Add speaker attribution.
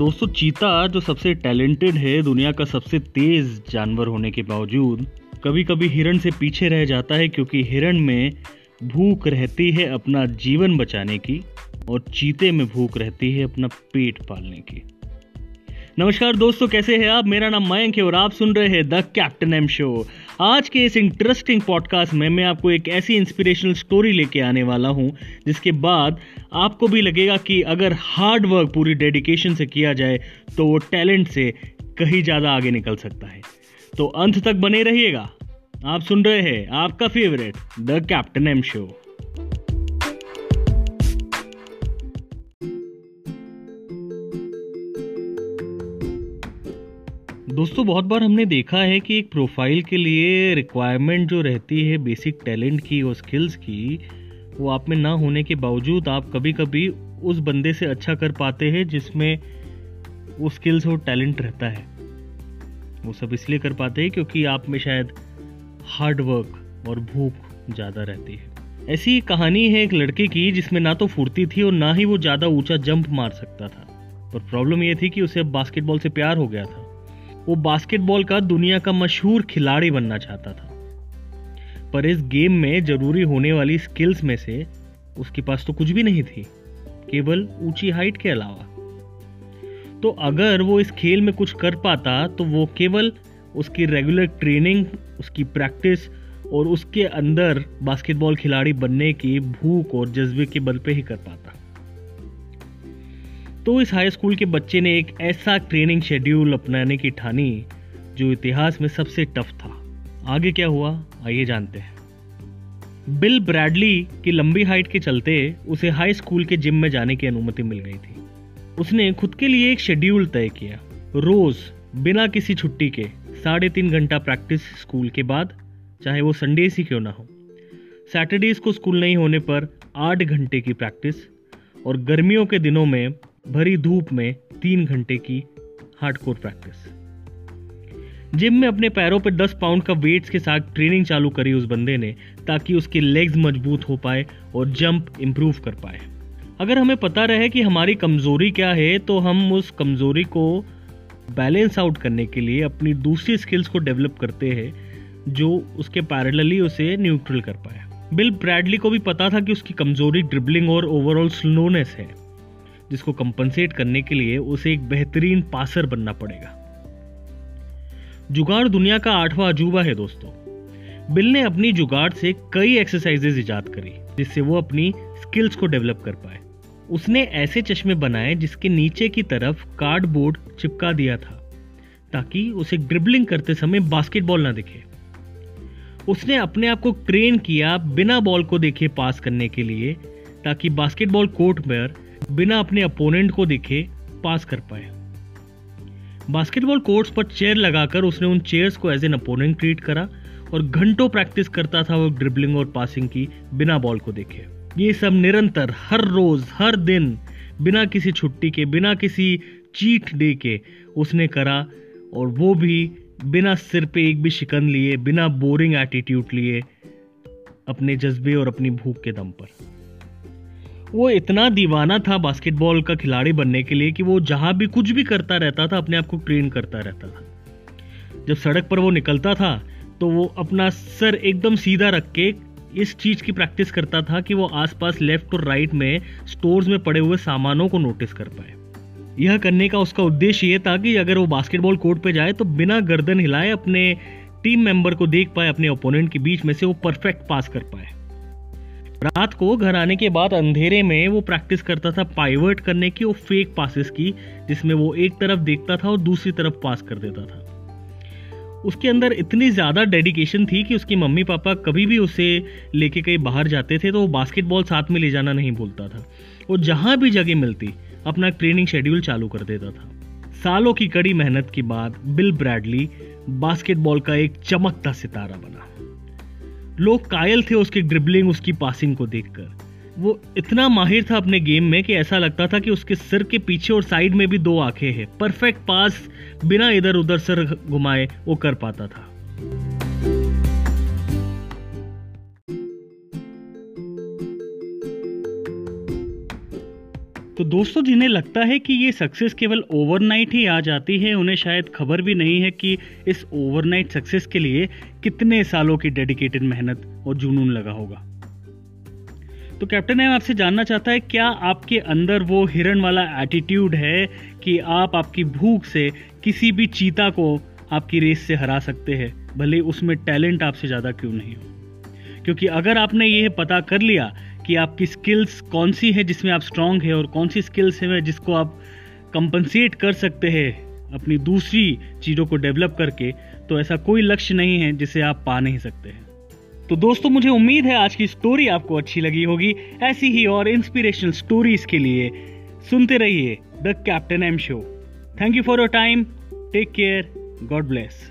Speaker 1: दोस्तों, चीता जो सबसे टैलेंटेड है, दुनिया का सबसे तेज जानवर होने के बावजूद कभी कभी हिरण से पीछे रह जाता है क्योंकि हिरण में भूख रहती है अपना जीवन बचाने की और चीते में भूख रहती है अपना पेट पालने की। नमस्कार दोस्तों, कैसे हैं आप? मेरा नाम मयंक है और आप सुन रहे हैं द कैप्टन एम शो। आज के इस इंटरेस्टिंग पॉडकास्ट में मैं आपको एक ऐसी इंस्पिरेशनल स्टोरी लेके आने वाला हूँ, जिसके बाद आपको भी लगेगा कि अगर हार्ड वर्क पूरी डेडिकेशन से किया जाए तो वो टैलेंट से कहीं ज़्यादा आगे निकल सकता है। तो अंत तक बने रहिएगा। आप सुन रहे हैं आपका favourite the captain M show. दोस्तों, बहुत बार हमने देखा है कि एक प्रोफ़ाइल के लिए रिक्वायरमेंट जो रहती है बेसिक टैलेंट की और स्किल्स की, वो आप में ना होने के बावजूद आप कभी कभी उस बंदे से अच्छा कर पाते हैं जिसमें वो स्किल्स और टैलेंट रहता है। वो सब इसलिए कर पाते हैं क्योंकि आप में शायद हार्ड वर्क और भूख ज़्यादा रहती है। ऐसी कहानी है एक लड़के की, जिसमें ना तो फुर्ती थी और ना ही वो ज़्यादा ऊँचा जंप मार सकता था। पर प्रॉब्लम ये थी कि उसे अब बास्केटबॉल से प्यार हो गया था। वो बास्केटबॉल का दुनिया का मशहूर खिलाड़ी बनना चाहता था। पर इस गेम में ज़रूरी होने वाली स्किल्स में से उसके पास तो कुछ भी नहीं थी, केवल ऊँची हाइट के अलावा। तो अगर वो इस खेल में कुछ कर पाता तो वो केवल उसकी रेगुलर ट्रेनिंग उसकी प्रैक्टिस और उसके अंदर बास्केटबॉल खिलाड़ी बनने की भूख और जज्बे के बल पे ही कर पाता। तो इस हाई स्कूल के बच्चे ने एक ऐसा ट्रेनिंग शेड्यूल अपनाने की ठानी, जो इतिहास में सबसे टफ था। आगे क्या हुआ? आइए जानते हैं। बिल ब्रैडली की लंबी हाइट के चलते उसे हाई स्कूल के जिम में जाने की अनुमति मिल गई थी। उसने खुद के लिए एक शेड्यूल तय किया। रोज, बिना किसी छुट्टी के, साढ़े तीन घंटा प्रैक्टिस स्कूल के बाद, चाहे वो संडे ही क्यों ना हो। सैटरडेज को स्कूल नहीं होने पर आठ घंटे की प्रैक्टिस और गर्मियों के दिनों में भरी धूप में तीन घंटे की हार्डकोर प्रैक्टिस जिम में अपने पैरों पर 10 पाउंड का वेट्स के साथ ट्रेनिंग चालू करी उस बंदे ने ताकि उसके लेग्स मज़बूत हो पाए और जंप इम्प्रूव कर पाए। अगर हमें पता रहे कि हमारी कमज़ोरी क्या है तो हम उस कमज़ोरी को बैलेंस आउट करने के लिए अपनी दूसरी स्किल्स को डेवलप करते हैं, जो उसके पैरेलली उसे न्यूट्रल कर पाए। बिल ब्रैडली को भी पता था कि उसकी कमज़ोरी ड्रिबलिंग और ओवरऑल स्लोनेस है। जिसको कंपनसेट करने के लिए उसे एक बेहतरीन पासर बनना पड़ेगा। जुगाड़ दुनिया का आठवां अजूबा है दोस्तों। बिल ने अपनी जुगाड़ से कई एक्सरसाइजेज इजाद करी, जिससे वो अपनी स्किल्स को डेवलप कर पाए। उसने ऐसे चश्मे बनाए जिसके नीचे की तरफ़ कार्डबोर्ड चिपका दिया था, ताकि उसे ड्रिबलिंग करते समय बास्केटबॉल ना दिखे। उसने अपने आप को ट्रेन किया बिना बॉल को देखे पास करने के लिए, ताकि बास्केटबॉल कोर्ट पर बिना अपने अपोनेंट को देखे पास कर पाए। बास्केटबॉल कोर्ट्स पर चेयर लगाकर उसने उन चेयर्स को एज एन अपोनेंट ट्रीट करा और घंटों प्रैक्टिस करता था वो ड्रिबलिंग और पासिंग की बिना बॉल को देखे। ये सब निरंतर, हर रोज, हर दिन, बिना किसी छुट्टी के, बिना किसी चीट डे के उसने करा और वो भी बिना सिर पे एक भी शिकन लिए, बिना बोरिंग एटीट्यूड लिए अपने जज्बे और अपनी भूख के दम पर। वो इतना दीवाना था बास्केटबॉल का खिलाड़ी बनने के लिए कि वो जहाँ भी कुछ भी करता रहता था, अपने आप को ट्रेन करता रहता था। जब सड़क पर वो निकलता था तो वो अपना सर एकदम सीधा रख के इस चीज़ की प्रैक्टिस करता था कि वो आसपास लेफ़्ट और राइट में स्टोर्स में पड़े हुए सामानों को नोटिस कर पाए। यह करने का उसका उद्देश्य ये था कि अगर वो बास्केटबॉल कोर्ट पे जाए तो बिना गर्दन हिलाए अपने टीम मेंबर को देख पाए, अपने ओपोनेंट के बीच में से वो परफेक्ट पास कर पाए। रात को घर आने के बाद अंधेरे में वो प्रैक्टिस करता था पाइवर्ट करने की और फेक पासिस की, जिसमें वो एक तरफ़ देखता था और दूसरी तरफ़ पास कर देता था। उसके अंदर इतनी ज़्यादा डेडिकेशन थी कि उसकी मम्मी पापा कभी भी उसे लेके कहीं बाहर जाते थे तो वो बास्केटबॉल साथ में ले जाना नहीं बोलता था। वो जहाँ भी जगह मिलती, अपना ट्रेनिंग शेड्यूल चालू कर देता था। सालों की कड़ी मेहनत के बाद बिल ब्रैडली बास्केटबॉल का एक चमकता सितारा बना। लोग कायल थे उसकी ड्रिबलिंग उसकी पासिंग को देखकर। वो इतना माहिर था अपने गेम में कि ऐसा लगता था कि उसके सिर के पीछे और साइड में भी दो आँखें हैं। परफेक्ट पास बिना इधर उधर सर घुमाए वो कर पाता था। तो दोस्तों, जिन्हें लगता है कि ये सक्सेस केवल ओवरनाइट ही आ जाती है, उन्हें शायद खबर भी नहीं है कि इस ओवरनाइट सक्सेस के लिए कितने सालों की डेडिकेटेड मेहनत और जुनून लगा होगा। तो कैप्टन एम आपसे जानना चाहता है, क्या आपके अंदर वो हिरण वाला एटीट्यूड है कि आप आपकी भूख से किसी भी चीता को आपकी रेस से हरा सकते हैं? भले उसमें टैलेंट आपसे ज़्यादा क्यों नहीं हो? क्योंकि अगर आपने ये पता कर लिया कि आपकी स्किल्स कौन सी है जिसमें आप स्ट्रांग है और कौन सी स्किल्स है जिसको आप कंपनसेट कर सकते हैं अपनी दूसरी चीज़ों को डेवलप करके तो ऐसा कोई लक्ष्य नहीं है जिसे आप पा नहीं सकते हैं। तो दोस्तों, मुझे उम्मीद है आज की स्टोरी आपको अच्छी लगी होगी। ऐसी ही और इंस्पिरेशनल स्टोरीज के लिए सुनते रहिए the captain M show thank you for your time take care God bless